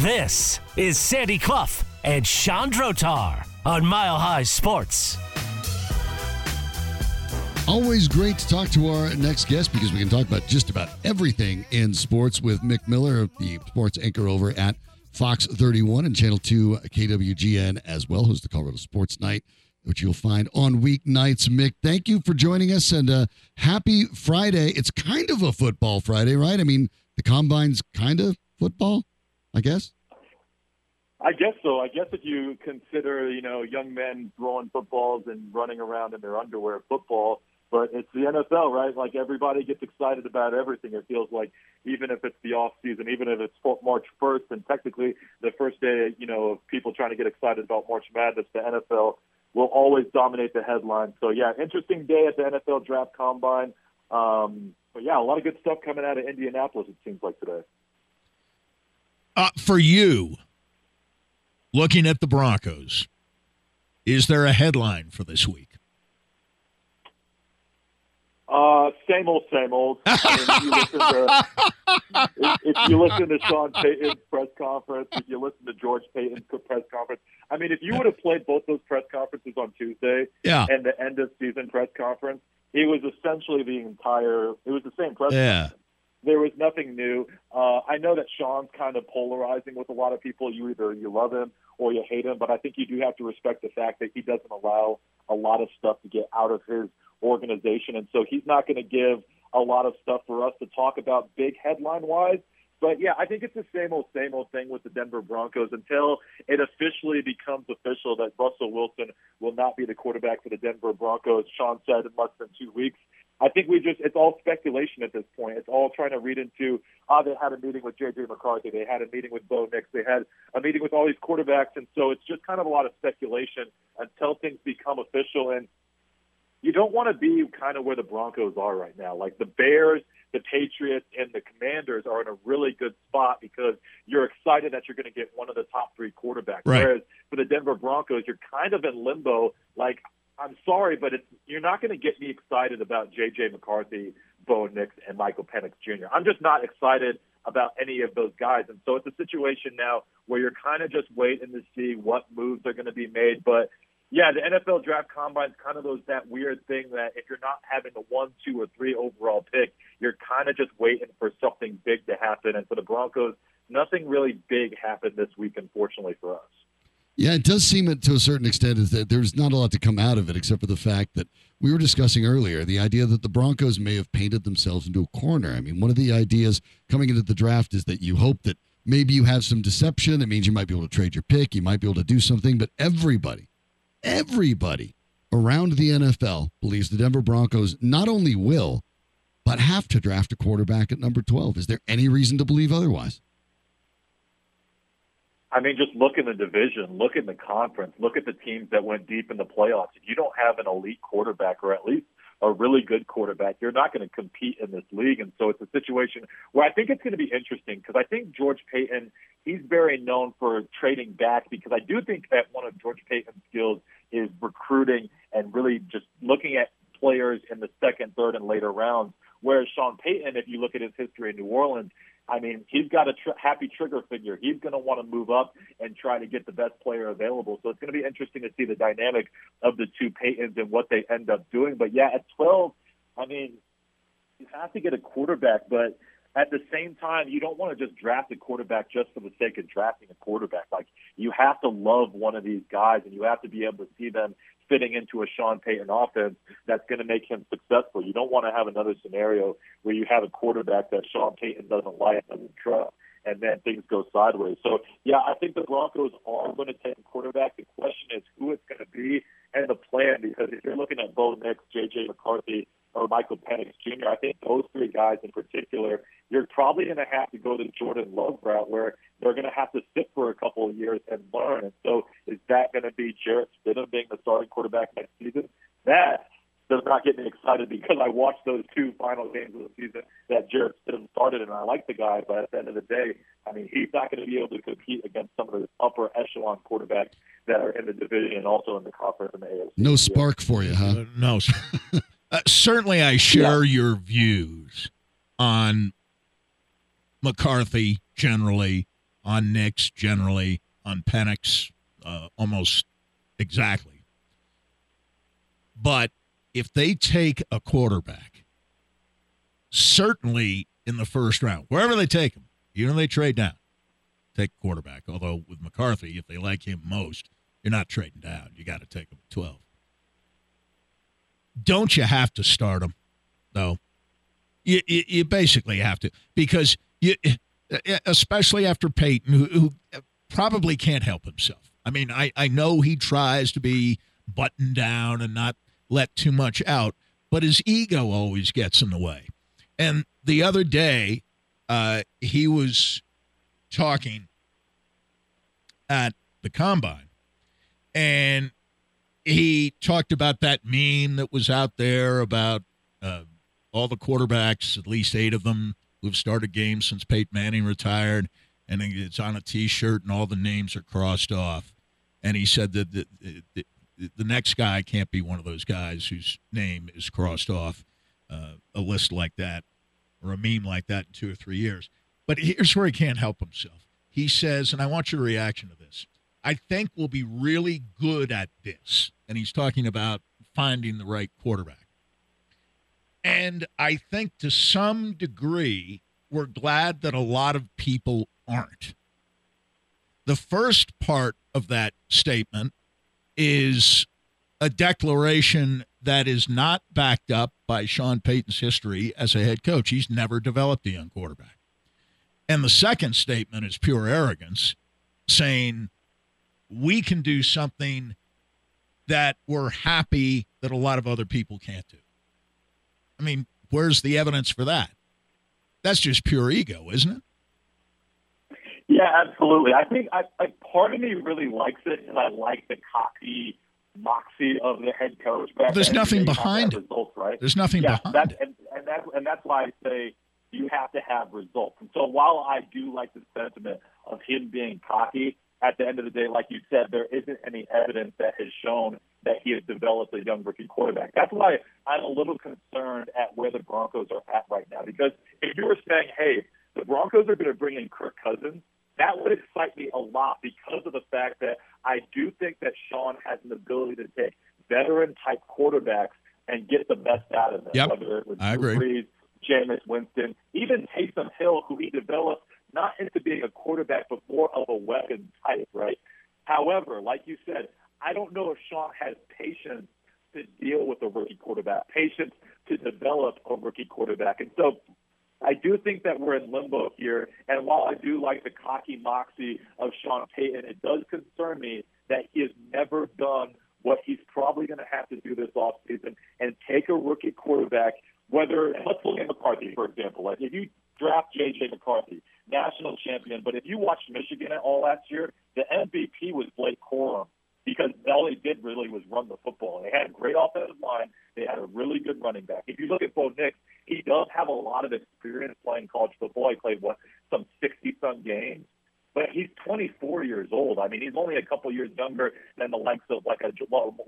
This is Sandy Clough and Shawn Drotar on Mile High Sports. Always great to talk to our next guest because we can talk about just about everything in sports with Myck Miller, the sports anchor over at Fox 31 and Channel 2 KWGN as well, who's the Colorado Sports Night, which you'll find on weeknights. Myck, thank you for joining us and uh, happy Friday. It's kind of a football Friday, right? I mean, the combine's kind of football. I guess. I guess so. I guess if you consider, you know, young men throwing footballs and running around in their underwear football, but it's the NFL, right? Like everybody gets excited about everything. It feels like even if it's the off season, even if it's March 1st, and technically the first day, you know, of people trying to get excited about March Madness, the NFL will always dominate the headlines. So yeah, interesting day at the NFL Draft Combine. Um, but yeah, a lot of good stuff coming out of Indianapolis. It seems like today. Uh, for you, looking at the Broncos, is there a headline for this week? Uh, same old, same old. If, you listen to, if, if, you listen to Sean Payton's press conference, if you listen to George Paton's press conference, I mean, if you would have played both those press conferences on Tuesday yeah. and the end of season press conference, it was essentially the entire. It was the same press yeah. conference. There was nothing new. Uh, I know that Sean's kind of polarizing with a lot of people. You either you love him or you hate him, but I think you do have to respect the fact that he doesn't allow a lot of stuff to get out of his organization, and so he's not going to give a lot of stuff for us to talk about big headline wise. But yeah, I think it's the same old, same old thing with the Denver Broncos until it officially becomes official that Russell Wilson will not be the quarterback for the Denver Broncos. Sean said in less than two weeks. I think we just, it's all speculation at this point. It's all trying to read into, ah, they had a meeting with J.J. McCarthy. They had a meeting with Bo Nix. They had a meeting with all these quarterbacks. And so it's just kind of a lot of speculation until things become official. And you don't want to be kind of where the Broncos are right now. Like the Bears, the Patriots, and the Commanders are in a really good spot because you're excited that you're going to get one of the top three quarterbacks. Right. Whereas for the Denver Broncos, you're kind of in limbo. Like I'm sorry, but it's, you're not going to get me excited about J.J. McCarthy, Bo Nix, and Michael Penix Jr. I'm just not excited about any of those guys. And so it's a situation now where you're kind of just waiting to see what moves are going to be made. But yeah, the NFL draft combine is kind of those that weird thing that if you're not having a one, two, or three overall pick, you're kind of just waiting for something big to happen. And for the Broncos, nothing really big happened this week, unfortunately for us. Yeah, it does seem to a certain extent is that there's not a lot to come out of it except for the fact that we were discussing earlier the idea that the Broncos may have painted themselves into a corner. I mean, one of the ideas coming into the draft is that you hope that maybe you have some deception. That means you might be able to trade your pick, you might be able to do something, but everybody, everybody around the NFL believes the Denver Broncos not only will, but have to draft a quarterback at number 12. Is there any reason to believe otherwise? I mean, just look in the division, look in the conference, look at the teams that went deep in the playoffs. If you don't have an elite quarterback or at least a really good quarterback, you're not going to compete in this league. And so it's a situation where I think it's going to be interesting because I think George Paton, he's very known for trading back because I do think that one of George Paton's skills is recruiting and really just looking at players in the second, third, and later rounds. Whereas Sean Payton, if you look at his history in New Orleans, I mean, he's got a tr- happy trigger figure. He's going to want to move up and try to get the best player available. So it's going to be interesting to see the dynamic of the two Paytons and what they end up doing. But yeah, at 12, I mean, you have to get a quarterback, but at the same time, you don't want to just draft a quarterback just for the sake of drafting a quarterback. Like you have to love one of these guys, and you have to be able to see them fitting into a Sean Payton offense that's going to make him successful. You don't want to have another scenario where you have a quarterback that Sean Payton doesn't like, doesn't trust, and then things go sideways. So, yeah, I think the Broncos are going to take a quarterback. The question is who it's going to be and the plan, because if you're looking at Bo Nix, J.J. McCarthy, or Michael Penix Jr., I think those three guys in particular, you're probably going to have to go the Jordan Love route where they're going to have to sit for a couple of years and learn. And so is that going to be Jarrett Stidham being the starting quarterback next season? That does not get me excited because I watched those two final games of the season that Jarrett Stidham started, and I like the guy, but at the end of the day, I mean, he's not going to be able to compete against some of the upper echelon quarterbacks that are in the division and also in the conference in the AFC. No spark for you, huh? Uh, no. Uh, certainly, I share Yeah. your views on McCarthy generally on Nix generally, on Penix uh, almost exactly. But if they take a quarterback, certainly in the first round, wherever they take him, even if they trade down, take quarterback. Although with McCarthy, if they like him most, you're not trading down. You got to take him at 12. Don't you have to start him, though? You, you, you basically have to because you, especially after Payton, who, who probably can't help himself. I mean, I, I know he tries to be buttoned down and not let too much out, but his ego always gets in the way. And the other day, uh, he was talking at the combine, and he talked about that meme that was out there about uh, all the quarterbacks, at least eight of them, who've started games since Peyton Manning retired, and it's on a T-shirt, and all the names are crossed off. And he said that the, the, the next guy can't be one of those guys whose name is crossed off uh, a list like that or a meme like that in two or three years. But here's where he can't help himself. He says, and I want your reaction to this. I think we'll be really good at this. And he's talking about finding the right quarterback. And I think to some degree, we're glad that a lot of people aren't. The first part of that statement is a declaration that is not backed up by Sean Payton's history as a head coach. He's never developed a young quarterback. And the second statement is pure arrogance, saying we can do something that we're happy that a lot of other people can't do. I mean, where's the evidence for that? That's just pure ego, isn't it? Yeah, absolutely. I think I, I, part of me really likes it, and I like the cocky moxie of the head coach. But there's nothing behind it. Results, right? There's nothing yeah, behind that, it. And, and, that, and that's why I say you have to have results. And so while I do like the sentiment of him being cocky, at the end of the day, like you said, there isn't any evidence that has shown that he has developed a young rookie quarterback. That's why I'm a little concerned at where the Broncos are at right now. Because if you were saying, hey, the Broncos are going to bring in Kirk Cousins, that would excite me a lot because of the fact that I do think that Sean has an ability to take veteran type quarterbacks and get the best out of them. Yep. Whether it was I agree. Brees, Jameis Winston, even Taysom Hill, who he developed not into being a quarterback, but more of a weapon type, right? However, like you said, I don't know if Sean has patience to deal with a rookie quarterback, patience to develop a rookie quarterback. And so I do think that we're in limbo here. And while I do like the cocky moxie of Sean Payton, it does concern me that he has never done what he's probably going to have to do this offseason and take a rookie quarterback, whether, let's look at McCarthy, for example. Like if you draft J.J. McCarthy, national champion, but if you watched Michigan at all last year, the MVP was Blake Corum because all they did really was run the football. They had a great offensive line. They had a really good running back. If you look at Bo Nix, he does have a lot of experience playing college football. He played what some sixty some games, but he's 24 years old. I mean, he's only a couple years younger than the likes of like a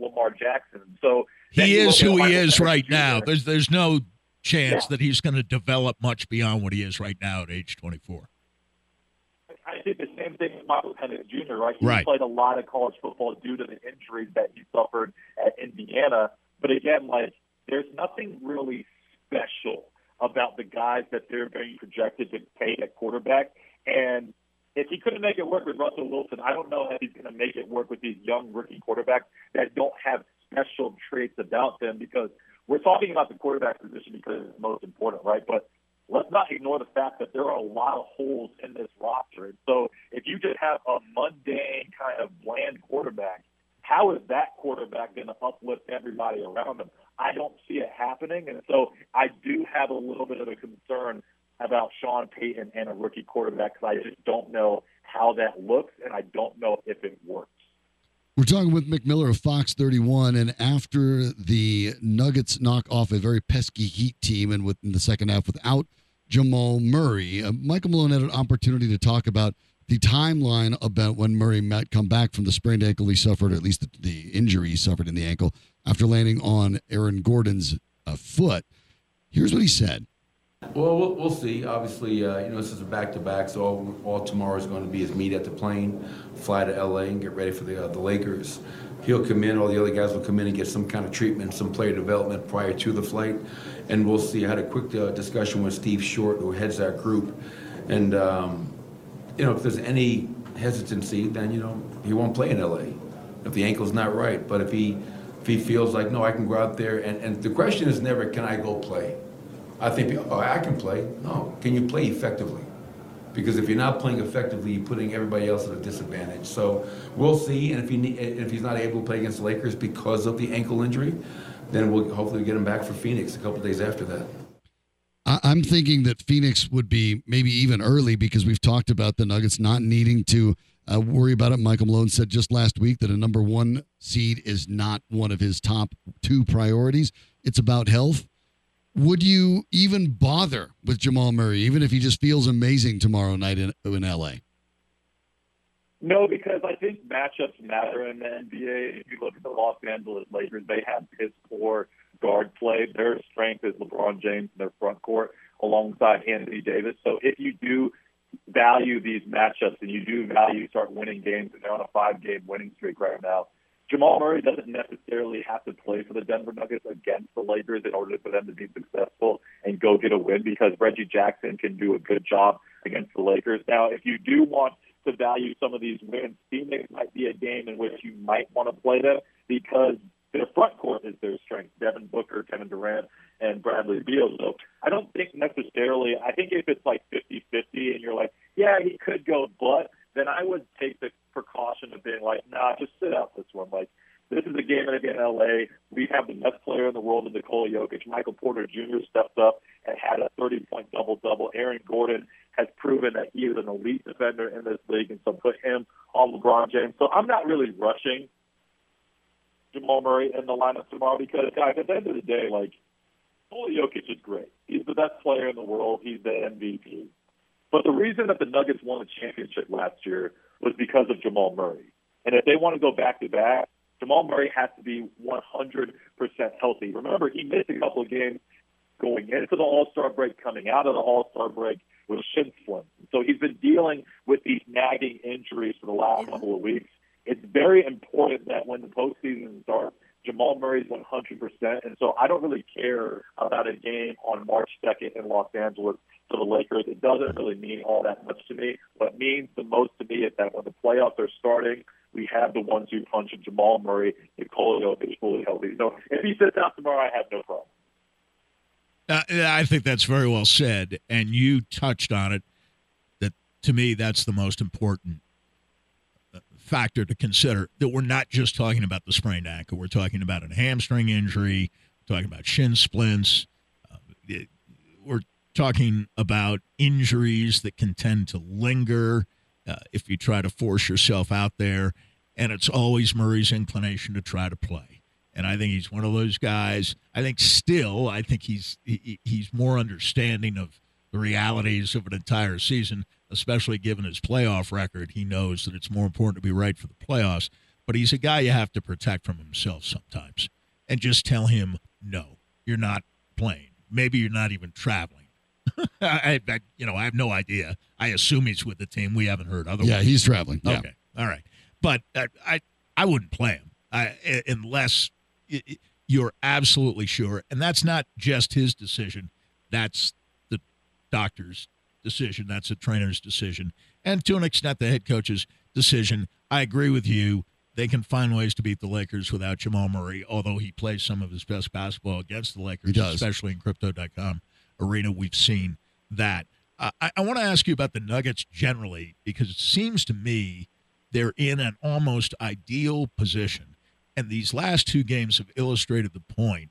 Lamar Jackson. So he is who he is right now. There's there's no chance yeah. that he's going to develop much beyond what he is right now at age 24. I think the same thing with Michael Penix Jr. Right? He right. played a lot of college football due to the injuries that he suffered at Indiana. But again, like there's nothing really special about the guys that they're being projected to pay at quarterback. And if he couldn't make it work with Russell Wilson, I don't know if he's going to make it work with these young rookie quarterbacks that don't have special traits about them because we're talking about the quarterback position because it's most important, right? But let's not ignore the fact that there are a lot of holes in this roster. And so if you just have a mundane kind of bland quarterback, how is that quarterback going to uplift everybody around him? I don't see it happening. And so I do have a little bit of a concern about Sean Payton and a rookie quarterback because I just don't know how that looks and I don't know if it works. We're talking with Myck Miller of Fox 31, and after the Nuggets knock off a very pesky Heat team, and within the second half without Jamal Murray, uh, Michael Malone had an opportunity to talk about the timeline about when Murray might come back from the sprained ankle he suffered, or at least the, the injury he suffered in the ankle after landing on Aaron Gordon's uh, foot. Here's what he said. Well, we'll, see. Obviously, uh, you know, this is a back-to-back, so all, all tomorrow is going to be is meet at the plane, fly to LA, and get ready for the uh, the Lakers. He'll come in. All the other guys will come in and get some kind of treatment, some player development prior to the flight, and we'll see. I had a quick uh, discussion with Steve Short, who heads that group, and um, you know, if there's any hesitancy, then you know he won't play in LA if the ankle's not right. But if he if he feels like no, I can go out there, and, and the question is never can I go play I think, oh, I can play. No, can you play effectively? Because if you're not playing effectively, you're putting everybody else at a disadvantage. So we'll see. And if he if he's not able to play against the Lakers because of the ankle injury, then we'll hopefully get him back for Phoenix a couple days after that. I'm thinking that Phoenix would be maybe even early because we've talked about the Nuggets not needing to uh, worry about it. Michael Malone said just last week that a number one seed is not one of his top two priorities. It's about health would you even bother with Jamal Murray, even if he just feels amazing tomorrow night in, in LA? No, because I think matchups matter in the NBA. If you look at the Los Angeles Lakers, they have his core guard play. Their strength is LeBron James in their front court alongside Anthony Davis. So if you do value these matchups and you do value start winning games, and they're on a five game winning streak right now, Jamal Murray doesn't necessarily have to play for the Denver Nuggets against the Lakers in order for them to be successful and go get a win because Reggie Jackson can do a good job against the Lakers. Now, if you do want to value some of these wins, Phoenix might be a game in which you might want to play them because their front court is their strength. Devin Booker, Kevin Durant, and Bradley Beal. So I don't think necessarily, I think if it's like 50 50 and you're like, yeah, he could go, but then I would take the precaution of being like, nah, just sit out this one. Like, this is a game in LA. We have the best player in the world in Nikola Jokic. Michael Porter Jr. stepped up and had a 30 point double double. Aaron Gordon has proven that he is an elite defender in this league, and so put him on LeBron James. So I'm not really rushing Jamal Murray in the lineup tomorrow because, guys, at the end of the day, like, Nikola Jokic is great. He's the best player in the world. He's the MVP. But the reason that the Nuggets won a championship last year was because of Jamal Murray. And if they want to go back to back, Jamal Murray has to be 100% healthy. Remember, he missed a couple of games going into the All Star break, coming out of the All Star break with shin splints. So he's been dealing with these nagging injuries for the last couple of weeks. It's very important that when the postseason starts, Jamal Murray's 100%. And so I don't really care about a game on March 2nd in Los Angeles for the Lakers. It doesn't really mean all that much to me. What means the most to me is that when the playoffs are starting, we have the ones who punch of Jamal Murray, Nikola Jokic fully healthy. So if he sits out tomorrow, I have no problem. Uh, I think that's very well said, and you touched on it. That to me, that's the most important uh, factor to consider. That we're not just talking about the sprained ankle; we're talking about a hamstring injury, talking about shin splints. Talking about injuries that can tend to linger uh, if you try to force yourself out there. And it's always Murray's inclination to try to play. And I think he's one of those guys. I think still, I think he's he, he's more understanding of the realities of an entire season, especially given his playoff record. He knows that it's more important to be right for the playoffs. But he's a guy you have to protect from himself sometimes, and just tell him no, you're not playing. Maybe you're not even traveling I, I, you know, I have no idea. I assume he's with the team. We haven't heard otherwise. Yeah, he's traveling. Yeah. Okay, all right, but I, I, I wouldn't play him I, unless you're absolutely sure, and that's not just his decision. That's the doctor's decision. That's a trainer's decision, and to an extent, the head coach's decision. I agree with you. They can find ways to beat the Lakers without Jamal Murray, although he plays some of his best basketball against the Lakers, especially in Crypto.com arena, we've seen that. Uh, I, I want to ask you about the Nuggets generally because it seems to me they're in an almost ideal position. And these last two games have illustrated the point.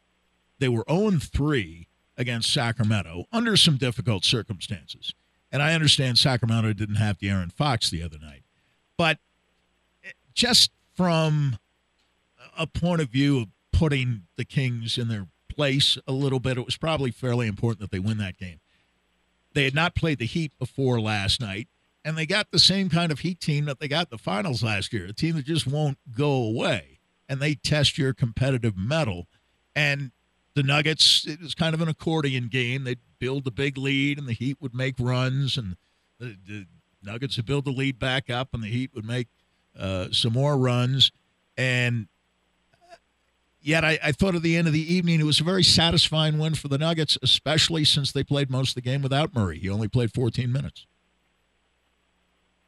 They were 0 3 against Sacramento under some difficult circumstances. And I understand Sacramento didn't have De'Aaron Fox the other night. But eh, just from a point of view of putting the Kings in their place a little bit. It was probably fairly important that they win that game. They had not played the Heat before last night, and they got the same kind of Heat team that they got the finals last year, a team that just won't go away. And they test your competitive mettle. And the Nuggets, it was kind of an accordion game. They'd build the big lead, and the Heat would make runs, and the, the Nuggets would build the lead back up, and the Heat would make uh, some more runs. And yet, I, I thought at the end of the evening, it was a very satisfying win for the Nuggets, especially since they played most of the game without Murray. He only played 14 minutes.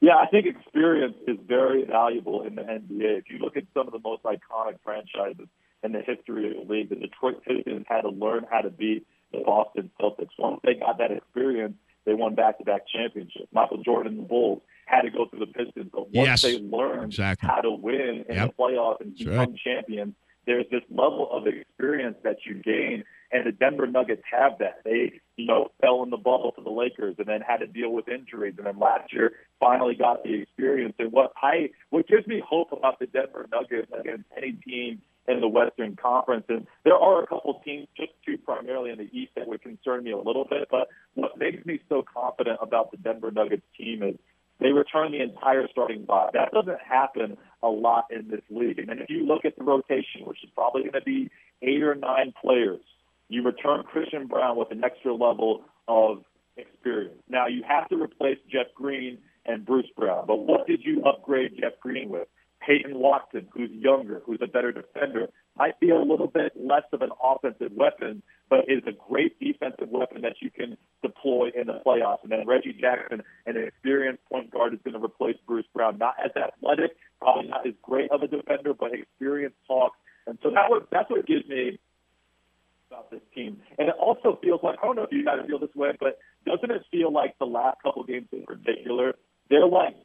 Yeah, I think experience is very valuable in the NBA. If you look at some of the most iconic franchises in the history of the league, the Detroit Pistons had to learn how to beat the Boston Celtics. Once they got that experience, they won back-to-back championships. Michael Jordan and the Bulls had to go through the Pistons, but once Yes, they learned exactly. how to win in Yep. the playoffs and become right. champions, there's this level of experience that you gain, and the Denver Nuggets have that. They, you know, fell in the bubble to the Lakers, and then had to deal with injuries, and then last year finally got the experience. And what I, what gives me hope about the Denver Nuggets against any team in the Western Conference, and there are a couple teams, just two primarily in the East, that would concern me a little bit. But what makes me so confident about the Denver Nuggets team is they return the entire starting five. That doesn't happen a lot in this league. And then if you look at the rotation, which is probably going to be eight or nine players, you return Christian Braun with an extra level of experience. Now you have to replace Jeff Green and Bruce Brown, but what did you upgrade Jeff Green with? Peyton Watson, who's younger, who's a better defender, might be a little bit less of an offensive weapon, but is a great defensive weapon that you can deploy in the playoffs. And then Reggie Jackson, an experienced point guard, is going to replace Bruce Brown. Not as athletic, probably not as great of a defender, but experience talks. And so that was that's what gives me about this team. And it also feels like I don't know if you guys feel this way, but doesn't it feel like the last couple games in particular, they're like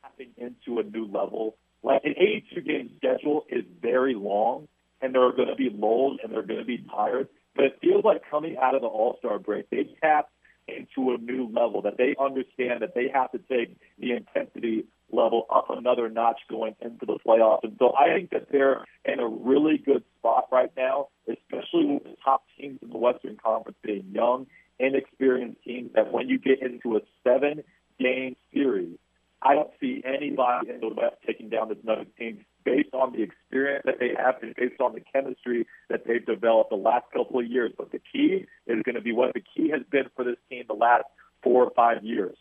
tapping into a new level. Like an 82 game schedule is very long, and there are going to be lulls and they're going to be tired. But it feels like coming out of the All Star break, they tapped into a new level that they understand that they have to take the intensity level up another notch going into the playoffs. And so I think that they're in a really good spot right now, especially with the top teams in the Western Conference being young, inexperienced teams that when you get into a seven game series, I don't see anybody in the West taking down this Nuggets team based on the experience that they have and based on the chemistry that they've developed the last couple of years. But the key is going to be what the key has been for this team the last four or five years.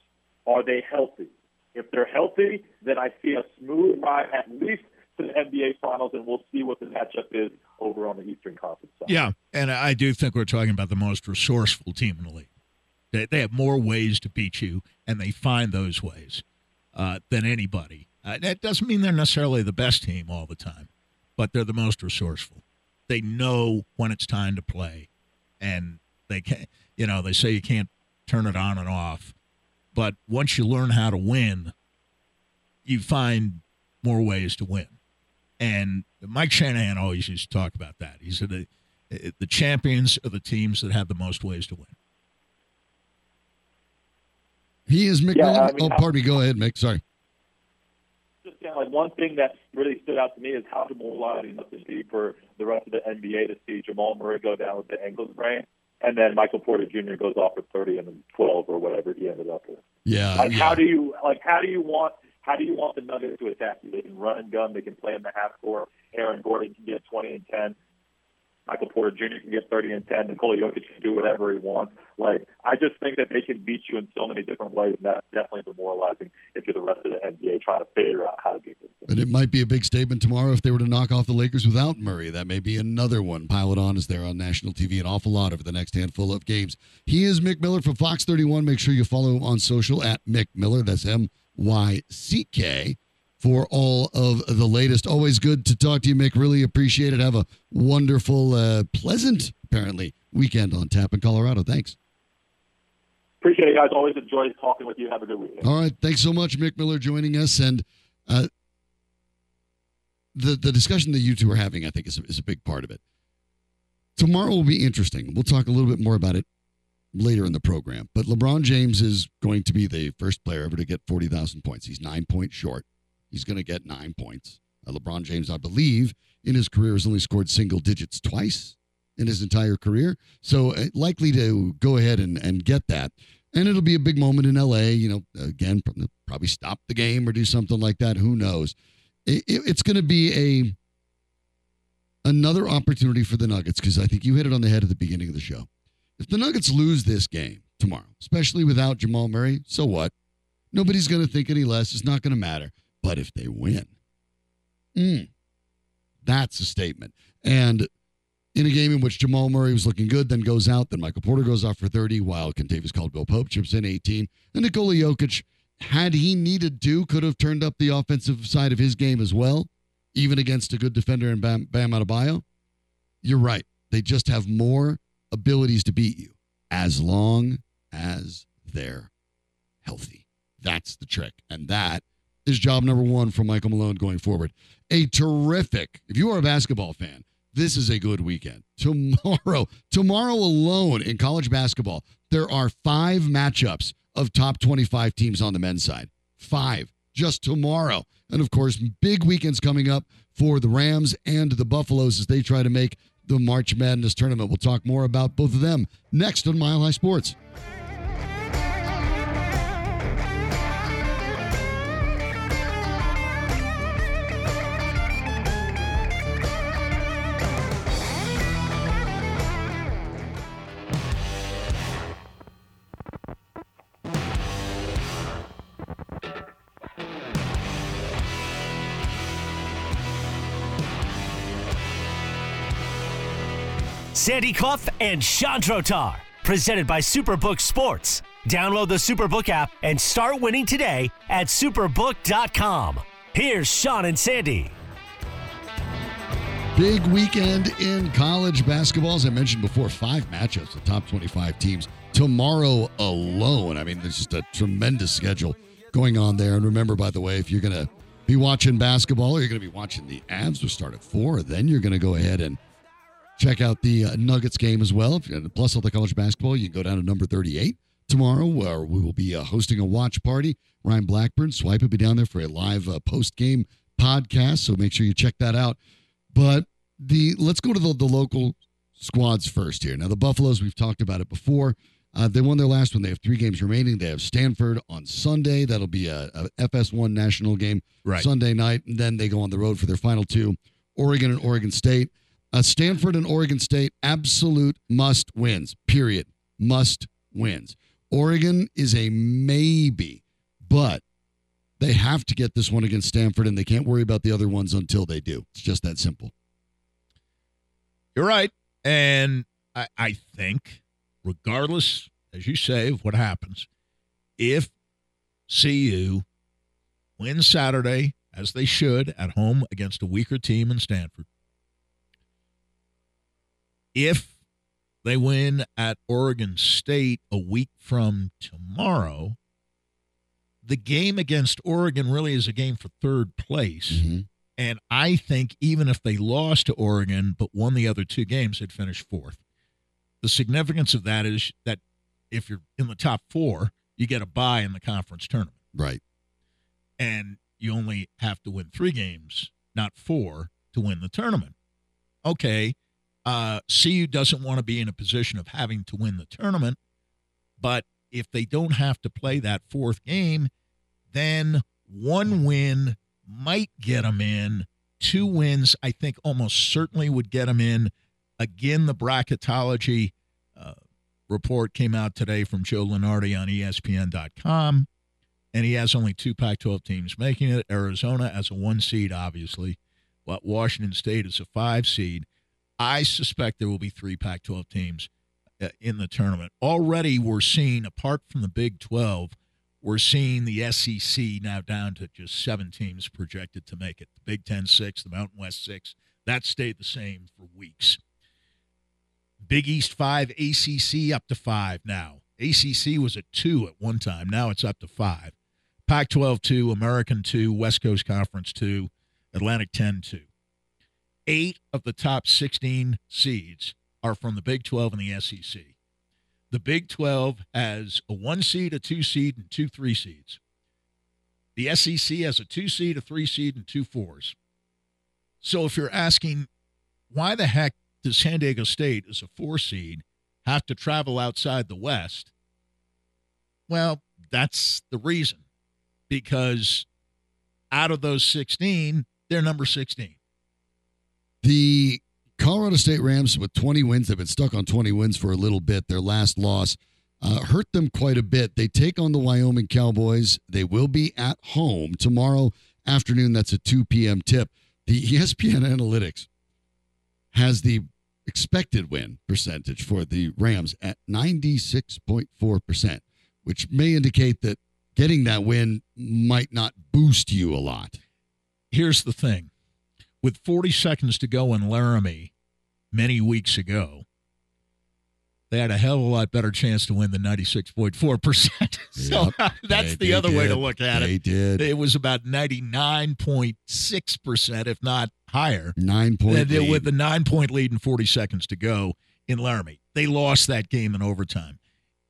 Are they healthy? If they're healthy, then I see a smooth ride at least to the NBA Finals, and we'll see what the matchup is over on the Eastern Conference side. Yeah, and I do think we're talking about the most resourceful team in the league. They, have more ways to beat you, and they find those ways uh, than anybody. Uh, that doesn't mean they're necessarily the best team all the time, but they're the most resourceful. They know when it's time to play, and they can. You know, they say you can't turn it on and off, but once you learn how to win, you find more ways to win. And Mike Shanahan always used to talk about that. He said the, the champions are the teams that have the most ways to win. He is Myck Yeah, I mean, oh, pardon me. Go ahead, Myck. Sorry. Just kind of like one thing that really stood out to me is how demoralizing must it be for the rest of the NBA to see Jamal Murray go down with the ankle sprain, and then Michael Porter Jr. goes off for 30 and then 12 or whatever he ended up with. Yeah. Like, yeah. how do you like? How do you want? How do you want the Nuggets to attack you? They can run and gun. They can play in the half court. Aaron Gordon can get 20 and 10. Michael Porter Jr. can get 30 and 10. Nikola Jokic can do whatever he wants. Like, I just think that they can beat you in so many different ways, and that's definitely demoralizing if you're the rest of the NBA trying to figure out how to beat this. And it might be a big statement tomorrow if they were to knock off the Lakers without Murray. That may be another one. Pile it on as they're on national TV an awful lot over the next handful of games. He is Myck Miller from Fox 31. Make sure you follow him on social at Myck Miller. That's M Y C K for all of the latest. Always good to talk to you, Myck. Really appreciate it. Have a wonderful, uh, pleasant, apparently, weekend on tap in Colorado. Thanks. Appreciate it, guys. Always enjoy talking with you. Have a good weekend. All right. Thanks so much, Myck Miller, joining us. And uh, the the discussion that you two are having, I think, is, is a big part of it. Tomorrow will be interesting. We'll talk a little bit more about it later in the program. But LeBron James is going to be the first player ever to get 40,000 points. He's nine points short. He's going to get nine points. LeBron James, I believe, in his career has only scored single digits twice in his entire career. So uh, likely to go ahead and, and get that. And it'll be a big moment in LA. You know, again, probably stop the game or do something like that. Who knows? It, it, it's going to be a another opportunity for the Nuggets because I think you hit it on the head at the beginning of the show. If the Nuggets lose this game tomorrow, especially without Jamal Murray, so what? Nobody's going to think any less. It's not going to matter. But if they win, mm, that's a statement. And in a game in which Jamal Murray was looking good, then goes out, then Michael Porter goes off for 30, while Kentavious Caldwell Pope chips in 18, and Nikola Jokic, had he needed to, could have turned up the offensive side of his game as well, even against a good defender in Bam, Bam Adebayo. You're right. They just have more abilities to beat you as long as they're healthy. That's the trick. And that is job number one for Michael Malone going forward. A terrific, if you are a basketball fan, this is a good weekend. Tomorrow, tomorrow alone in college basketball, there are five matchups of top 25 teams on the men's side. Five just tomorrow. And of course, big weekends coming up for the Rams and the Buffaloes as they try to make the March Madness tournament. We'll talk more about both of them next on Mile High Sports. Sandy Clough and Shawn Drotar, presented by Superbook Sports. Download the Superbook app and start winning today at superbook.com. Here's Sean and Sandy. Big weekend in college basketball. As I mentioned before, five matchups, the top 25 teams tomorrow alone. I mean, there's just a tremendous schedule going on there. And remember, by the way, if you're going to be watching basketball or you're going to be watching the Avs, will start at four. Then you're going to go ahead and check out the uh, Nuggets game as well. Plus all the college basketball, you can go down to number 38 tomorrow, where we will be uh, hosting a watch party. Ryan Blackburn, Swipe will be down there for a live uh, post game podcast. So make sure you check that out. But the let's go to the, the local squads first here. Now the Buffaloes, we've talked about it before. Uh, they won their last one. They have three games remaining. They have Stanford on Sunday. That'll be a, a FS1 national game Right. Sunday night. And then they go on the road for their final two Oregon and Oregon State. Uh, Stanford and Oregon State, absolute must wins, period. Must wins. Oregon is a maybe, but they have to get this one against Stanford, and they can't worry about the other ones until they do. It's just that simple. You're right. And I, I think, regardless, as you say, of what happens, if CU wins Saturday, as they should, at home against a weaker team in Stanford, if they win at Oregon State a week from tomorrow, the game against Oregon really is a game for third place. Mm-hmm. And I think even if they lost to Oregon but won the other two games, they'd finish fourth. The significance of that is that if you're in the top four, you get a bye in the conference tournament. Right. And you only have to win three games, not four, to win the tournament. Okay. Uh, CU doesn't want to be in a position of having to win the tournament, but if they don't have to play that fourth game, then one win might get them in. Two wins, I think, almost certainly would get them in. Again, the bracketology uh, report came out today from Joe Lunardi on ESPN.com, and he has only two Pac 12 teams making it Arizona as a one seed, obviously, but Washington State is a five seed. I suspect there will be three Pac 12 teams uh, in the tournament. Already, we're seeing, apart from the Big 12, we're seeing the SEC now down to just seven teams projected to make it. The Big Ten six, the Mountain West six. That stayed the same for weeks. Big East five, ACC up to five now. ACC was at two at one time. Now it's up to five. Pac 12 two, American two, West Coast Conference two, Atlantic 10 two. Eight of the top 16 seeds are from the Big 12 and the SEC. The Big 12 has a one seed, a two seed, and two three seeds. The SEC has a two seed, a three seed, and two fours. So if you're asking why the heck does San Diego State, as a four seed, have to travel outside the West? Well, that's the reason. Because out of those 16, they're number 16. The Colorado State Rams with 20 wins. They've been stuck on 20 wins for a little bit. Their last loss uh, hurt them quite a bit. They take on the Wyoming Cowboys. They will be at home tomorrow afternoon. That's a 2 p.m. tip. The ESPN Analytics has the expected win percentage for the Rams at 96.4%, which may indicate that getting that win might not boost you a lot. Here's the thing with 40 seconds to go in Laramie many weeks ago, they had a hell of a lot better chance to win than 96.4%. so Yep. that's They- the they other way to look at They it. They did. It was about 99.6%, if not higher, Nine point lead. with the nine point lead and 40 seconds to go in Laramie. They lost that game in overtime.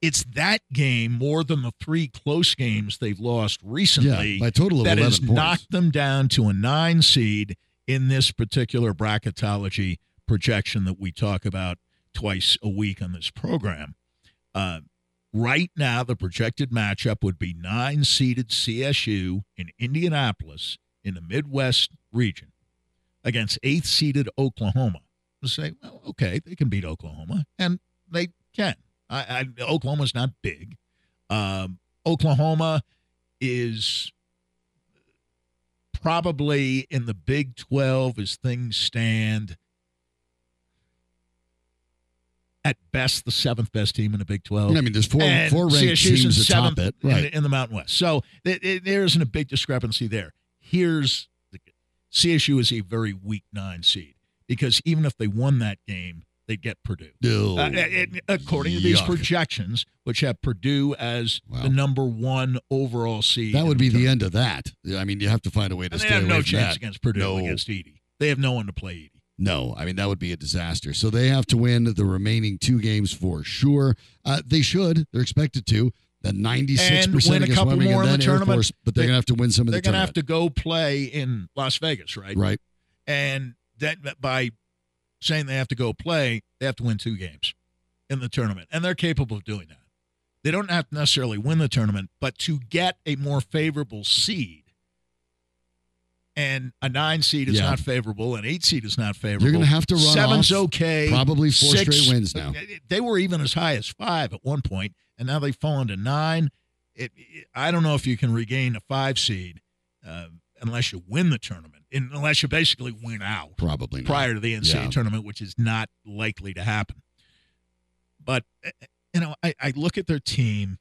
It's that game more than the three close games they've lost recently yeah, by total of that has points. knocked them down to a nine seed in this particular bracketology projection that we talk about twice a week on this program. Uh, right now, the projected matchup would be nine seeded CSU in Indianapolis in the Midwest region against eighth seeded Oklahoma. You say, well, okay, they can beat Oklahoma, and they can. I, I, Oklahoma's not big. Um, Oklahoma is probably in the Big 12 as things stand. At best, the seventh best team in the Big 12 I mean, there's four and four ranked CSU's in teams atop seventh it. in, Right. the, in the Mountain West. So it, it- there isn't a big discrepancy there. Here's the CSU is a very weak nine seed because even if they won that game, they'd get Purdue. No. Uh, it- according to these projections, which have Purdue as Wow. the number one overall seed, that would be the end of that. I mean, you have to find a way to And they have away no from chance that. against Purdue No. against Edie. They have no one to play Edie. No, I mean that would be a disaster. So they have to win the remaining two games for sure. Uh, they should. They're expected to. The ninety-six percent against couple Wyoming more and in the Air tournament. Force, but they're They- gonna have to win some of the. They're going to have to go play in Las Vegas, right? right. And that by saying they have to go play, they have to win two games in the tournament, and they're capable of doing that. They don't have to necessarily win the tournament, but to get a more favorable seed. And a nine seed is Yeah. not favorable, an eight seed is not favorable. You're gonna have to run Seven's okay. Probably four Six- straight wins now. They were even as high as five at one point, and now they've fallen to nine. It, it- I don't know if you can regain a five seed uh, unless you win the tournament, and unless you basically win out Probably not. prior to the NCAA Yeah. tournament, which is not likely to happen. But uh, you know, I, I look at their team.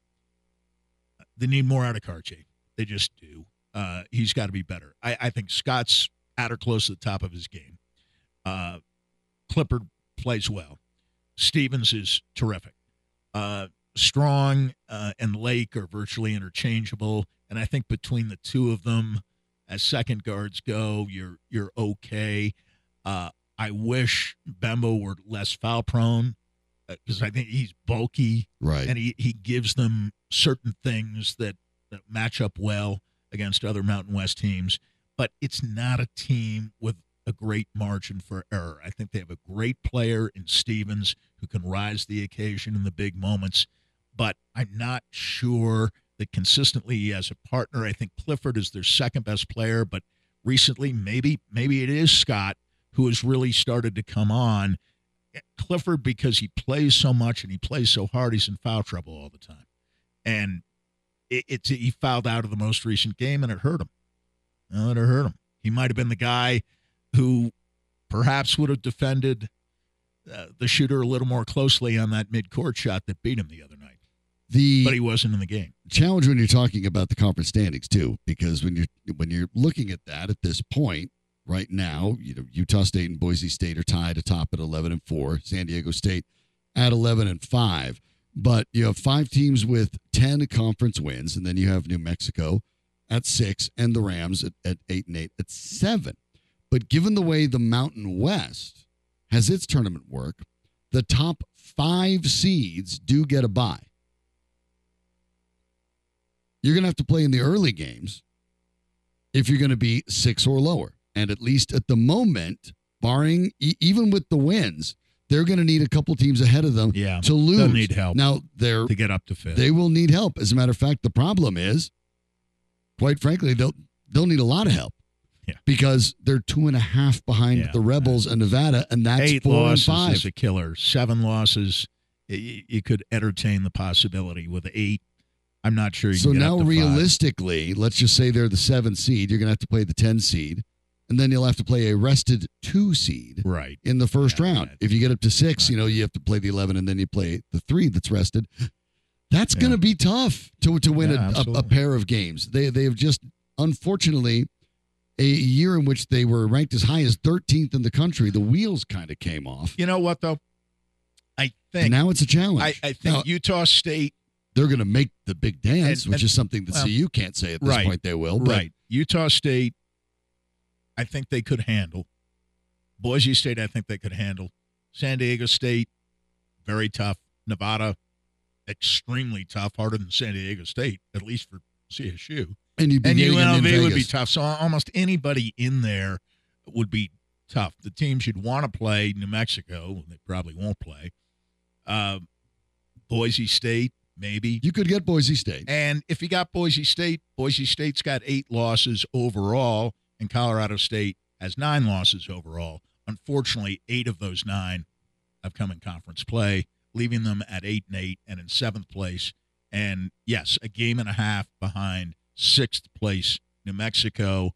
They need more out of Cartier. They just do. Uh, he's got to be better. I, I think Scott's at or close to the top of his game. Uh, Clifford plays well. Stevens is terrific. Uh, Strong uh, and Lake are virtually interchangeable, and I think between the two of them, as second guards go, you're you're okay. Uh, I wish Mbemba were less foul prone because I think he's bulky Right. and he, he gives them certain things that, that match up well against other Mountain West teams. But it's not a team with a great margin for error. I think they have a great player in Stevens who can rise the occasion in the big moments. But I'm not sure that consistently has a partner. I think Clifford is their second best player, but recently maybe maybe it is Scott who has really started to come on. Clifford because he plays so much and he plays so hard, he's in foul trouble all the time, and it, he fouled out of the most recent game and it hurt him. Well, it hurt him. He might have been the guy who perhaps would have defended uh, the shooter a little more closely on that mid-court shot that beat him the other night, The but he wasn't in the game. challenge when you're talking about the conference standings too, because when you're when you're looking at that at this point right now, you know Utah State and Boise State are tied atop at 11 and four. San Diego State at 11 and five. But you have five teams with 10 conference wins, and then you have New Mexico at six and the Rams at, at eight and eight at seven. But given the way the Mountain West has its tournament work, the top five seeds do get a bye you're going to have to play in the early games if you're going to be six or lower. And at least at the moment, barring e- even with the wins, they're going to need a couple teams ahead of them Yeah, to lose. they'll need help Now they're to get up to fifth. they will need help. As a matter of fact, the problem is, quite frankly, they'll they'll need a lot of help Yeah. Because they're two and a half behind Yeah. the Rebels and Nevada, and that's Eight four losses and five. is a killer. Seven losses, you could entertain the possibility. With eight, I'm not sure. You So now, up to five. realistically, let's just say they're the seven seed. You're going to have to play the 10 seed, and then you'll have to play a rested two seed right? in the first Yeah, round. If you get up to six, Right. you know, you have to play the 11, and then you play the three that's rested. That's Yeah. going to be tough to, to win Yeah, a, a, a pair of games. They, they have just, unfortunately, a year in which they were ranked as high as 13th in the country, the wheels kind of came off. You know what though? I And think now it's a challenge. I, I think Now, Utah State they're going to make the big dance, And- which and- is something that well, CU can't say at this right, point they will. But right. Utah State, I think they could handle. Boise State, I think they could handle. San Diego State, very tough. Nevada, extremely tough, harder than San Diego State, at least for CSU. And you'd be and UNLV would be tough. So almost anybody in there would be tough. The teams you'd want to play, New Mexico, they probably won't play. Uh, Boise State, maybe. You could get Boise State. And if you got Boise State, Boise State's got eight losses overall, and Colorado State has nine losses overall. Unfortunately, eight of those nine have come in conference play, leaving them at eight and eight and in seventh place. And yes, a game and a half behind sixth place New Mexico,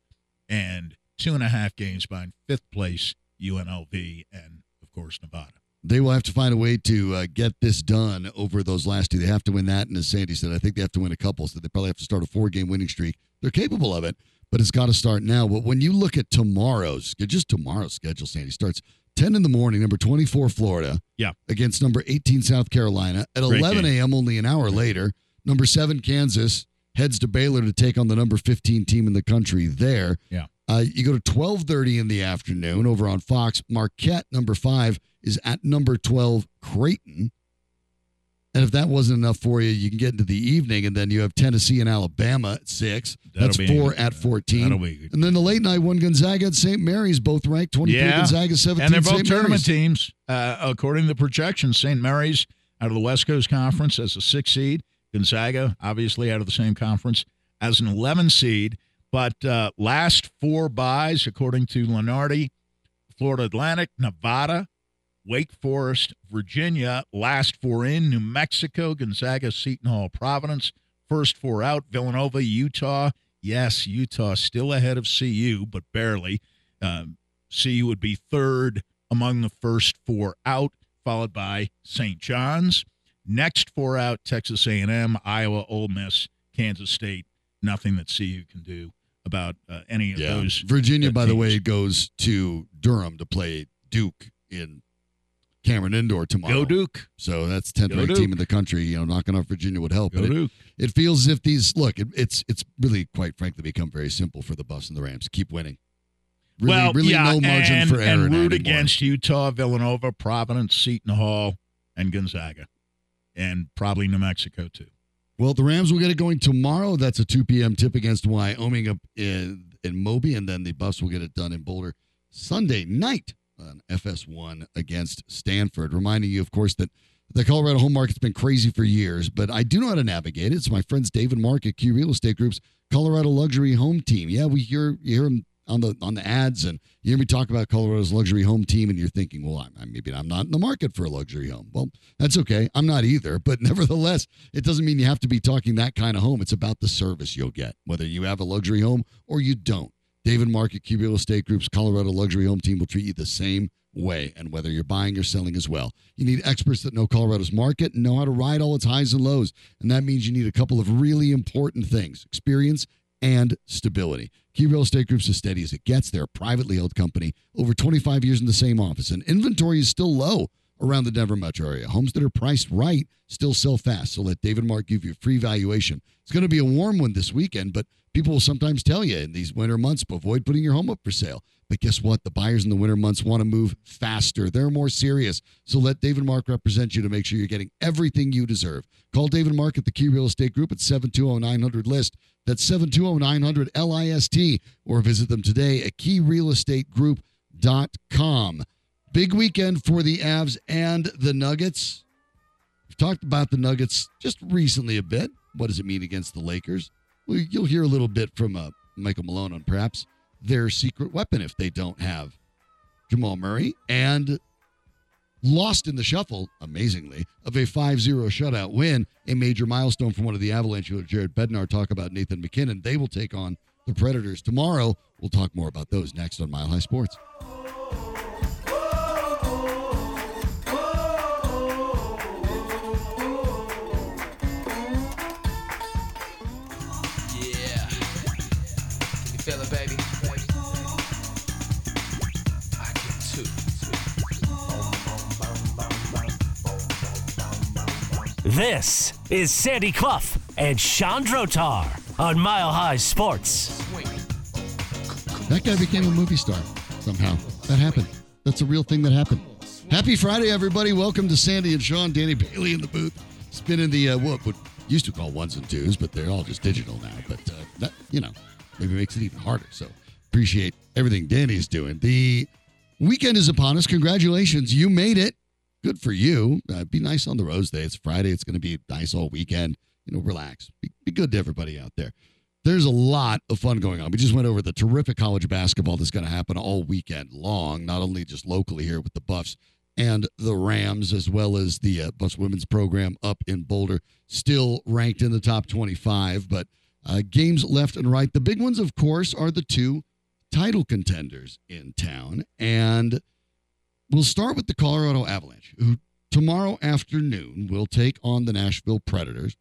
and two and a half games behind fifth place UNLV, and of course Nevada. They will have to find a way to uh, get this done over those last two. They have to win that, and as Sandy said, I think they have to win a couple, so they probably have to start a four-game winning streak. They're capable of it, but it's got to start now. But when you look at tomorrow's, just tomorrow's schedule, Sandy starts 10 in the morning, number 24 Florida, Yeah. against number 18 South Carolina. At Great 11 a.m., only an hour later, number seven Kansas heads to Baylor to take on the number 15 team in the country there. Yeah. Uh, you go to 12:30 in the afternoon over on Fox. Marquette, number five, is at number 12 Creighton. And if that wasn't enough for you, you can get into the evening, and then you have Tennessee and Alabama at six. That'll That's four at 14. Be. And then the late night one, Gonzaga at St. Mary's, both ranked 23 Yeah. Gonzaga, 17 and they're both St. tournament Mary's. teams. Uh, according to the projections, St. Mary's out of the West Coast Conference as a six seed. Gonzaga, obviously, out of the same conference as an 11 seed. But uh, last four buys, according to Lunardi, Florida Atlantic, Nevada, Wake Forest, Virginia, last four in, New Mexico, Gonzaga, Seton Hall, Providence, first four out, Villanova, Utah. Yes, Utah still ahead of CU, but barely. Um, CU would be third among the first four out, followed by St. John's. Next four out: Texas A&M, Iowa, Ole Miss, Kansas State. Nothing that CU can do about uh, any of Yeah. those. Virginia, by the way, goes to Durham to play Duke in Cameron Indoor tomorrow. Go Duke, So that's 10th ranked team in the country. You know, knocking off Virginia would help. go but it, Duke. it feels as if these look. It, it's it's really quite frankly become very simple for the Buffs and the Rams. Keep winning. Really, well, really yeah, no margin and, for error and root against Utah, Villanova, Providence, Seton Hall, and Gonzaga, and probably New Mexico too. Well, the Rams will get it going tomorrow. That's a 2 p.m. tip against Wyoming up in, in Moby, and then the Buffs will get it done in Boulder Sunday night on FS1 against Stanford. Reminding you, of course, that the Colorado home market's been crazy for years, but I do know how to navigate it. It's my friends David Mark at Key Real Estate Group's Colorado Luxury Home Team. Yeah, we hear you hear them on the on the ads, and you hear me talk about Colorado's luxury home team, and you're thinking, well, I'm, I'm- maybe I'm not in the market for a luxury home. Well, that's okay. I'm not either, but nevertheless, it doesn't mean you have to be talking that kind of home. It's about the service you'll get, whether you have a luxury home or you don't. David Mark at Key Real Estate Group's Colorado Luxury Home Team will treat you the same way, and whether you're buying or selling as well. You need experts that know Colorado's market and know how to ride all its highs and lows, and that means you need a couple of really important things: experience and stability. Key Real Estate Group's as steady as it gets. They're a privately held company, over 25 years in the same office, and inventory is still low around the Denver metro area. Homes that are priced right still sell fast. So let David Mark give you a free valuation. It's going to be a warm one this weekend, but people will sometimes tell you in these winter months, avoid putting your home up for sale. But guess what? The buyers in the winter months want to move faster. They're more serious. So let David Mark represent you to make sure you're getting everything you deserve. Call David Mark at the Key Real Estate Group at 720 list. That's 720 900 LIST. Or visit them today at keyrealestategroup.com. Big weekend for the Avs and the Nuggets. We've talked about the Nuggets just recently a bit. What does it mean against the Lakers? You'll hear a little bit from uh, Michael Malone on perhaps their secret weapon if they don't have Jamal Murray and lost in the shuffle, amazingly, of a 5 0 shutout win, a major milestone from one of the Avalanche. You'll Jared Bednar talk about Nathan MacKinnon. They will take on the Predators tomorrow. We'll talk more about those next on Mile High Sports. This is Sandy Clough and Shawn Drotar on Mile High Sports. That guy became a movie star somehow. That happened. That's a real thing that happened. Happy Friday, everybody. Welcome to Sandy and Shawn. Danny Bailey in the booth. Spinning the, uh, what would used to call ones and twos, but they're all just digital now. But, uh, that, you know, maybe makes it even harder. So appreciate everything Danny's doing. The weekend is upon us. Congratulations. You made it. Good for you. Uh, be nice on the Rose Day. It's Friday. It's going to be nice all weekend. You know, relax. Be, be good to everybody out there. There's a lot of fun going on. We just went over the terrific college basketball that's going to happen all weekend long, not only just locally here with the Buffs and the Rams, as well as the uh, Buffs women's program up in Boulder, still ranked in the top 25. But uh, games left and right. The big ones, of course, are the two title contenders in town. And we'll start with the Colorado Avalanche, who tomorrow afternoon will take on the Nashville Predators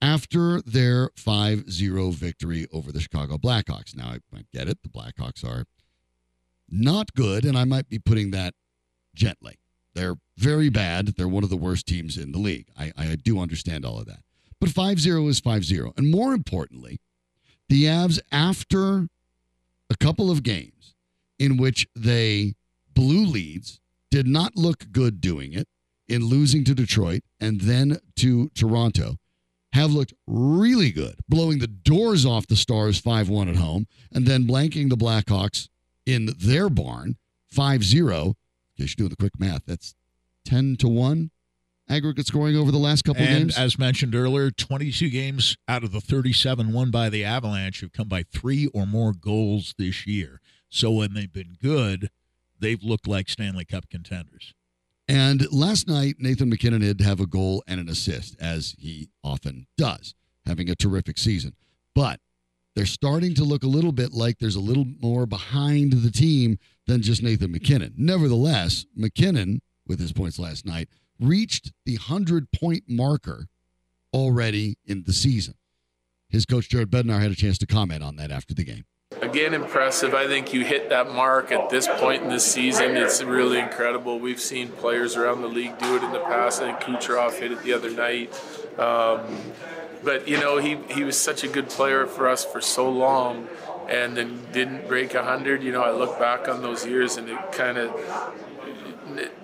after their 5 0 victory over the Chicago Blackhawks. Now, I, get it. The Blackhawks are not good, and I might be putting that gently. They're very bad. They're one of the worst teams in the league. I, I do understand all of that. But 5 0 is 5 0. And more importantly, the Avs, after a couple of games in which they blew leads, did not look good doing it in losing to Detroit and then to Toronto, have looked really good, blowing the doors off the Stars 5 1 at home, and then blanking the Blackhawks in their barn 5 0. In case you're doing the quick math, that's 10 to 1 aggregate scoring over the last couple and games. as mentioned earlier, 22 games out of the 37 won by the Avalanche have come by three or more goals this year. So when they've been good, they've looked like Stanley Cup contenders. And last night, Nathan MacKinnon did have a goal and an assist, as he often does, having a terrific season. But they're starting to look a little bit like there's a little more behind the team than just Nathan MacKinnon. Nevertheless, MacKinnon, with his points last night, reached the 100 point marker already in the season. His coach, Jared Bednar, had a chance to comment on that after the game. Again, impressive. I think you hit that mark at this point in the season. It's really incredible. We've seen players around the league do it in the past. I think Kucherov hit it the other night. Um, but, you know, he, he was such a good player for us for so long and then didn't break 100. You know, I look back on those years and it kind of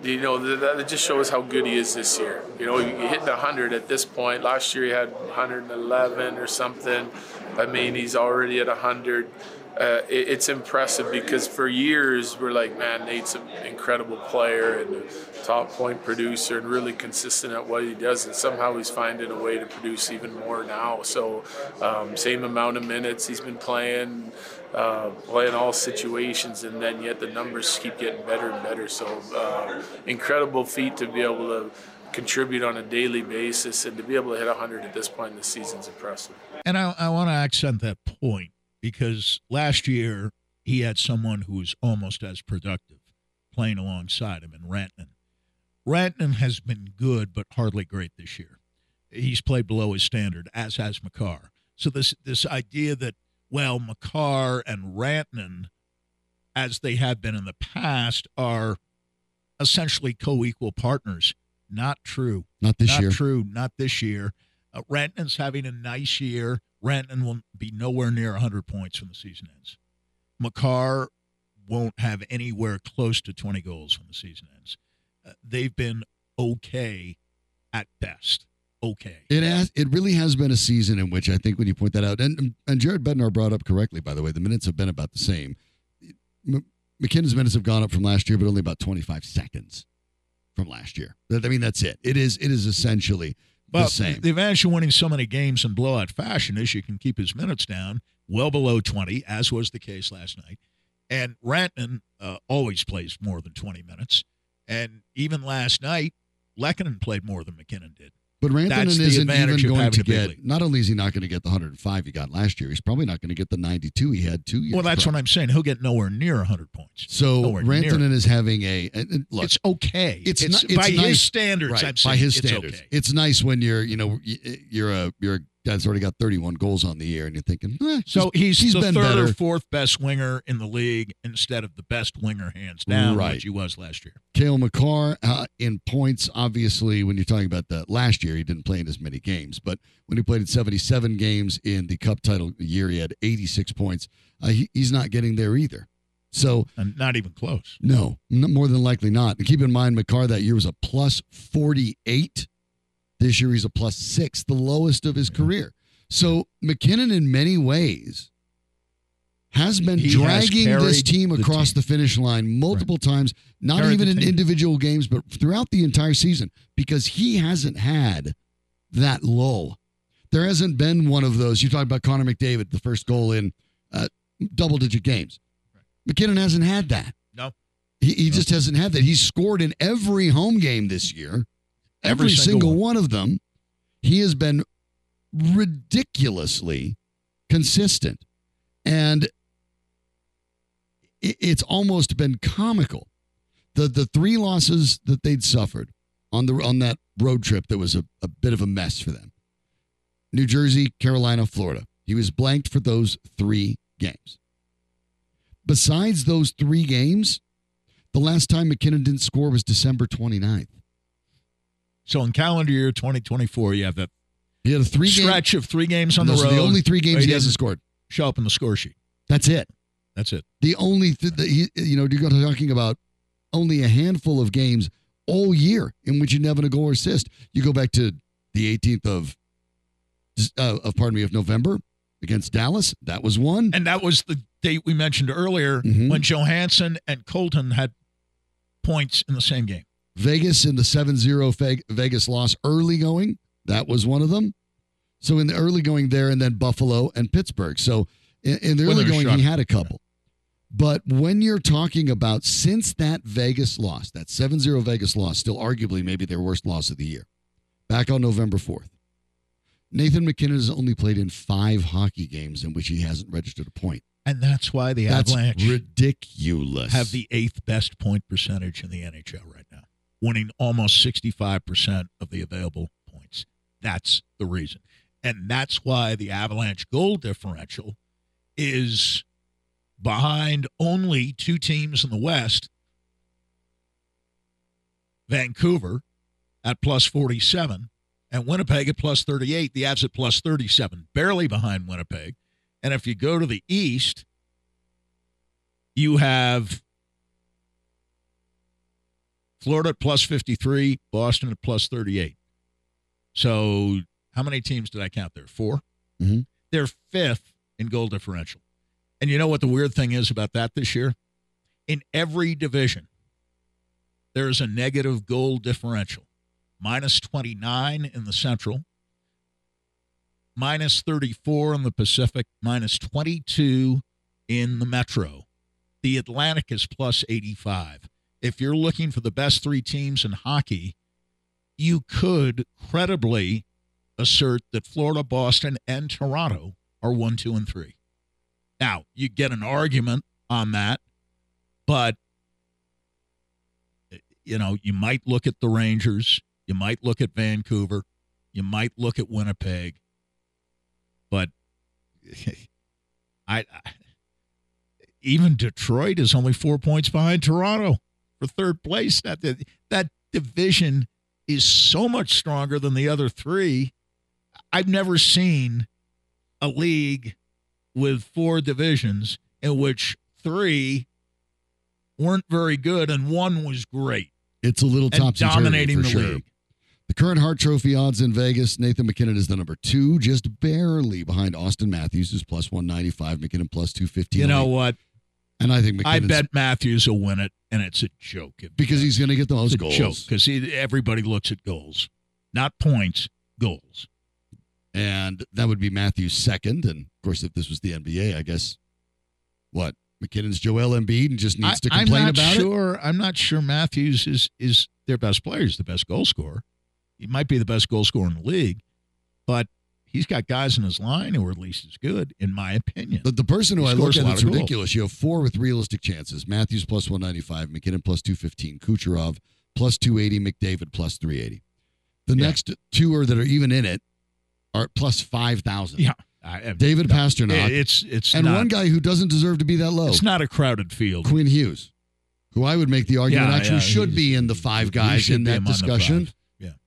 you know, that, that just shows how good he is this year. You know, you hit the 100 at this point. Last year he had 111 or something. I mean, he's already at 100. Uh, it, it's impressive because for years we're like, man, Nate's an incredible player and a top point producer and really consistent at what he does. And somehow he's finding a way to produce even more now. So, um, same amount of minutes he's been playing uh, playing all situations, and then yet the numbers keep getting better and better. So, uh, incredible feat to be able to contribute on a daily basis and to be able to hit 100 at this point in the season is impressive. And I, I want to accent that point because last year he had someone who was almost as productive playing alongside him in Rantanen. Rantanen has been good, but hardly great this year. He's played below his standard, as has Makar. So this this idea that well, Makar and Rantanen, as they have been in the past, are essentially co-equal partners. Not true. Not this Not year. true. Not this year. Uh, Rantanen's having a nice year. Rantanen will be nowhere near 100 points when the season ends. Makar won't have anywhere close to 20 goals when the season ends. Uh, they've been okay at best. Okay. It has. It really has been a season in which I think when you point that out, and and Jared Bednar brought up correctly, by the way, the minutes have been about the same. M- MacKinnon's minutes have gone up from last year, but only about twenty five seconds from last year. I mean, that's it. It is. It is essentially Well, the same. the advantage of winning so many games in blowout fashion is you can keep his minutes down well below 20, as was the case last night. And Rantanen uh, always plays more than 20 minutes. And even last night, Lehkonen played more than MacKinnon did. But Rantanen isn't even going to get. Not only is he not going to get the 105 he got last year, he's probably not going to get the 92 he had two years. Well, that's prior. what I'm saying. He'll get nowhere near 100 points. So Nowhere Rantanen is having a look. it's okay. it's it's, it's by nice- his standards. right, I'm saying by his it's standards, okay. it's nice when you're you know you're a you're a guy that's already got 31 goals on the year and you're thinking, eh, So he's, he's the been third better. or fourth best winger in the league instead of the best winger hands down, Right. which he was last year. Cale Makar uh, in points. Obviously, when you're talking about the last year, he didn't play in as many games, but when he played in 77 games in the Cup title year, he had 86 points. Uh, he, he's not getting there either. So not even close. no, n- more than likely not. And keep in mind, McCarr that year was a plus 48. This year, he's a plus six, the lowest of his career. So MacKinnon, in many ways, has been He has dragging this carried team the across team. the finish line multiple times, not Carried even in individual games, but throughout the entire season, because he hasn't had that lull. There hasn't been one of those. You talk about Connor McDavid, the first goal in uh, double digit games. MacKinnon hasn't had that. No. He, he just hasn't had that. He's scored in every home game this year, every, Every single, single one. of them. He has been ridiculously consistent. And it's almost been comical. The the three losses that they'd suffered on the on that road trip that was a, a bit of a mess for them. New Jersey, Carolina, Florida. He was blanked for those three games. Besides those three games, the last time MacKinnon didn't score was December 29th. So in calendar year 2024, you have that He had a three game stretch of three games on the road. the only three games He hasn't scored. show up in the score sheet. That's it. That's it. The only th- the, you know you're talking about only a handful of games all year in which you didn't have a goal or assist. You go back to the 18th of uh, of pardon me of November against Dallas. That was one. And that was the date we mentioned earlier Mhm. when Johansen and Colton had points in the same game. Vegas in the 7-0 Vegas loss early going. That was one of them. So in the early going there, and then Buffalo and Pittsburgh. So in, in the early were going, he had a couple. But when you're talking about since that Vegas loss, that 7-0 Vegas loss, still arguably maybe their worst loss of the year, back on November 4th, Nathan MacKinnon has only played in five hockey games in which he hasn't registered a point. And that's why the That's Avalanche ridiculous. have the eighth best point percentage in the NHL right now, winning almost 65% of the available points. That's the reason. And that's why the Avalanche goal differential is behind only two teams in the West Vancouver at plus 47 and Winnipeg at plus 38. The Avs at plus 37, barely behind Winnipeg. And if you go to the East, you have Florida at plus 53, Boston at plus 38. So how many teams did I count there? 4 Mhm. They're fifth in goal differential. And you know what the weird thing is about that this year? In every division, there is a negative goal differential. Minus 29 in the Central, minus 34 in the Pacific, minus 22 in the Metro. The Atlantic is plus 85. If you're looking for the best three teams in hockey, you could credibly assert that Florida, Boston, and Toronto are one, two, and three. Now, you get an argument on that, but you know, you might look at the Rangers, you might look at Vancouver, you might look at Winnipeg, but I, I even Detroit is only four points behind Toronto for third place. That that division is so much stronger than the other three. I've never seen a league with four divisions in which three weren't very good and one was great It's a little topsy dominating for the sure. league. The current Hart Trophy odds in Vegas, Nathan MacKinnon is the number two, just barely behind Auston Matthews, who's plus 195, MacKinnon plus 215. You know what? And I think I bet Matthews will win it, and it's a joke. because he's going to get the most it's a goals. joke because everybody looks at goals, not points, goals. and that would be Matthews second. And of course, if this was the NBA, I guess what MacKinnon's Joel Embiid and just needs to I, complain am not about it. sure. I'm not sure Matthews is is their best player. He's the best goal scorer. He might be the best goal scorer in the league, but he's got guys in his line who are at least as good, in my opinion. The, the person who He I look at, goals. ridiculous. You have four with realistic chances. Matthews plus 195, MacKinnon plus 215, Kucherov plus 280, McDavid plus 380. The Yeah. next two are that are even in it are plus 5,000. yeah, I, David Pastrnak. it's it's and not, one guy who doesn't deserve to be that low, It's not a crowded field. Quinn Hughes, who I would make the argument Yeah, actually yeah, should be in the five guys in that discussion five.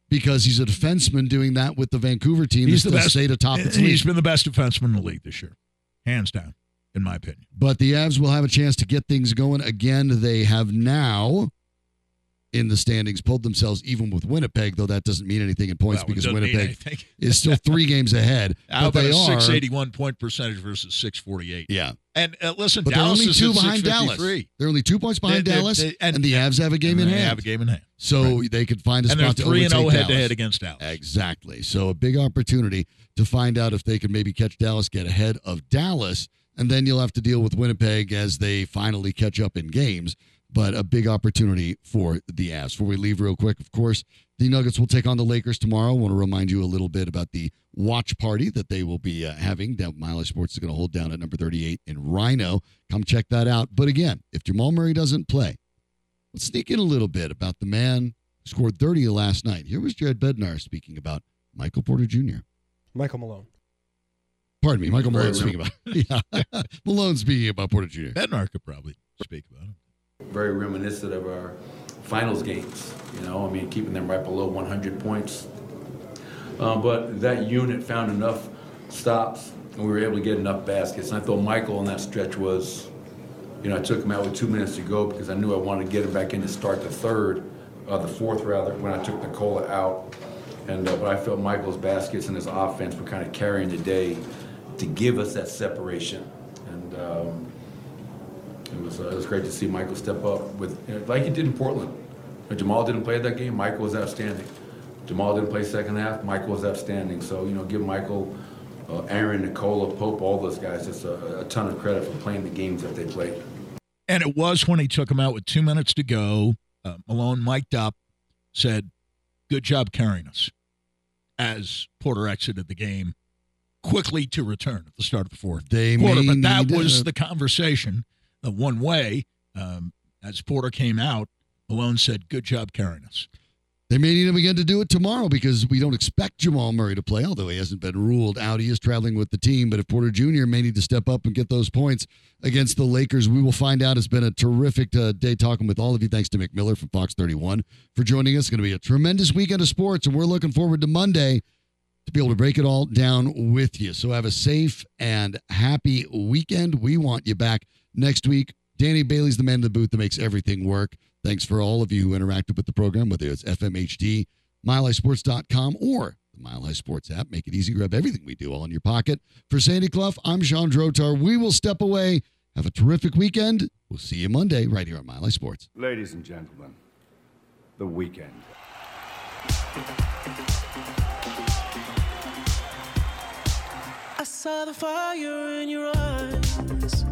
Because he's a defenseman doing that with the Vancouver team He's the best. stayed atop its He's league. been the best defenseman in the league this year, hands down, in my opinion. But the Avs will have a chance to get things going again. They have now in the standings pulled themselves even with Winnipeg, though that doesn't mean anything in points Well, because Winnipeg is still three games ahead. How but about they a are 681 point percentage versus 648? Yeah. And uh, listen, But Dallas they're only two behind Dallas. They're only two points behind They- they- Dallas, they- and, and- the Avs have a game in they hand. have a game in hand. So they could find a And spot to 3 and 0 head to head against Dallas. Exactly. So a big opportunity to find out if they can maybe catch Dallas, get ahead of Dallas, and then you'll have to deal with Winnipeg as they finally catch up in games. But a big opportunity for the Avs. Before we leave, real quick, of course, the Nuggets will take on the Lakers tomorrow. I want to remind you a little bit about the watch party that they will be uh, having. That Mile High Sports is going to hold down at number 38 in RiNo. Come check that out. But again, if Jamal Murray doesn't play, let's sneak in a little bit about the man who scored 30 last night. Here was Jared Bednar speaking about Michael Porter Jr. Michael Malone. Pardon me, Michael Malone speaking about yeah. Malone speaking about Porter Jr. Bednar could probably speak about it. Very reminiscent of our finals games. You know, I mean, keeping them right below 100 points. Um, but that unit found enough stops, and we were able to get enough baskets. And I thought Michael on that stretch was, you know, I took him out with two minutes to go because I knew I wanted to get him back in to start the third, uh, the fourth rather, when I took Nikola out. And uh, but I felt Michael's baskets and his offense were kind of carrying the day to give us that separation. And um, it was, uh, it was great to see Michael step up with, you know, like he did in Portland. When Jamal didn't play that game, Michael was outstanding. Jamal didn't play second half, Michael was outstanding. So, you know, give Michael, uh, Aaron, Nikola, Pope, all those guys just a, a ton of credit for playing the games that they played. And it was when he took him out with two minutes to go. Uh, Malone mic'd up, said, Good job carrying us, as Porter exited the game quickly to return at the start of the fourth They quarter. But that was the conversation, one way. Um, as Porter came out, Malone said, Good job carrying us. They may need him again to do it tomorrow because we don't expect Jamal Murray to play, although he hasn't been ruled out. He is traveling with the team, but if Porter Jr. may need to step up and get those points against the Lakers, we will find out. It's been a terrific uh, day talking with all of you. Thanks to Myck Miller from Fox 31 for joining us. It's going to be a tremendous weekend of sports, and we're looking forward to Monday to be able to break it all down with you. So have a safe and happy weekend. We want you back next week. Danny Bailey's the man in the booth that makes everything work. Thanks for all of you who interacted with the program, whether it's FMHD, MileHighSports.com, or the Mile High Sports app. Make it easy. Grab everything we do all in your pocket. For Sandy Clough, I'm Shawn Drotar. We will step away. Have a terrific weekend. We'll see you Monday right here on Mile High Sports. Ladies and gentlemen, the weekend. I saw the fire in your eyes.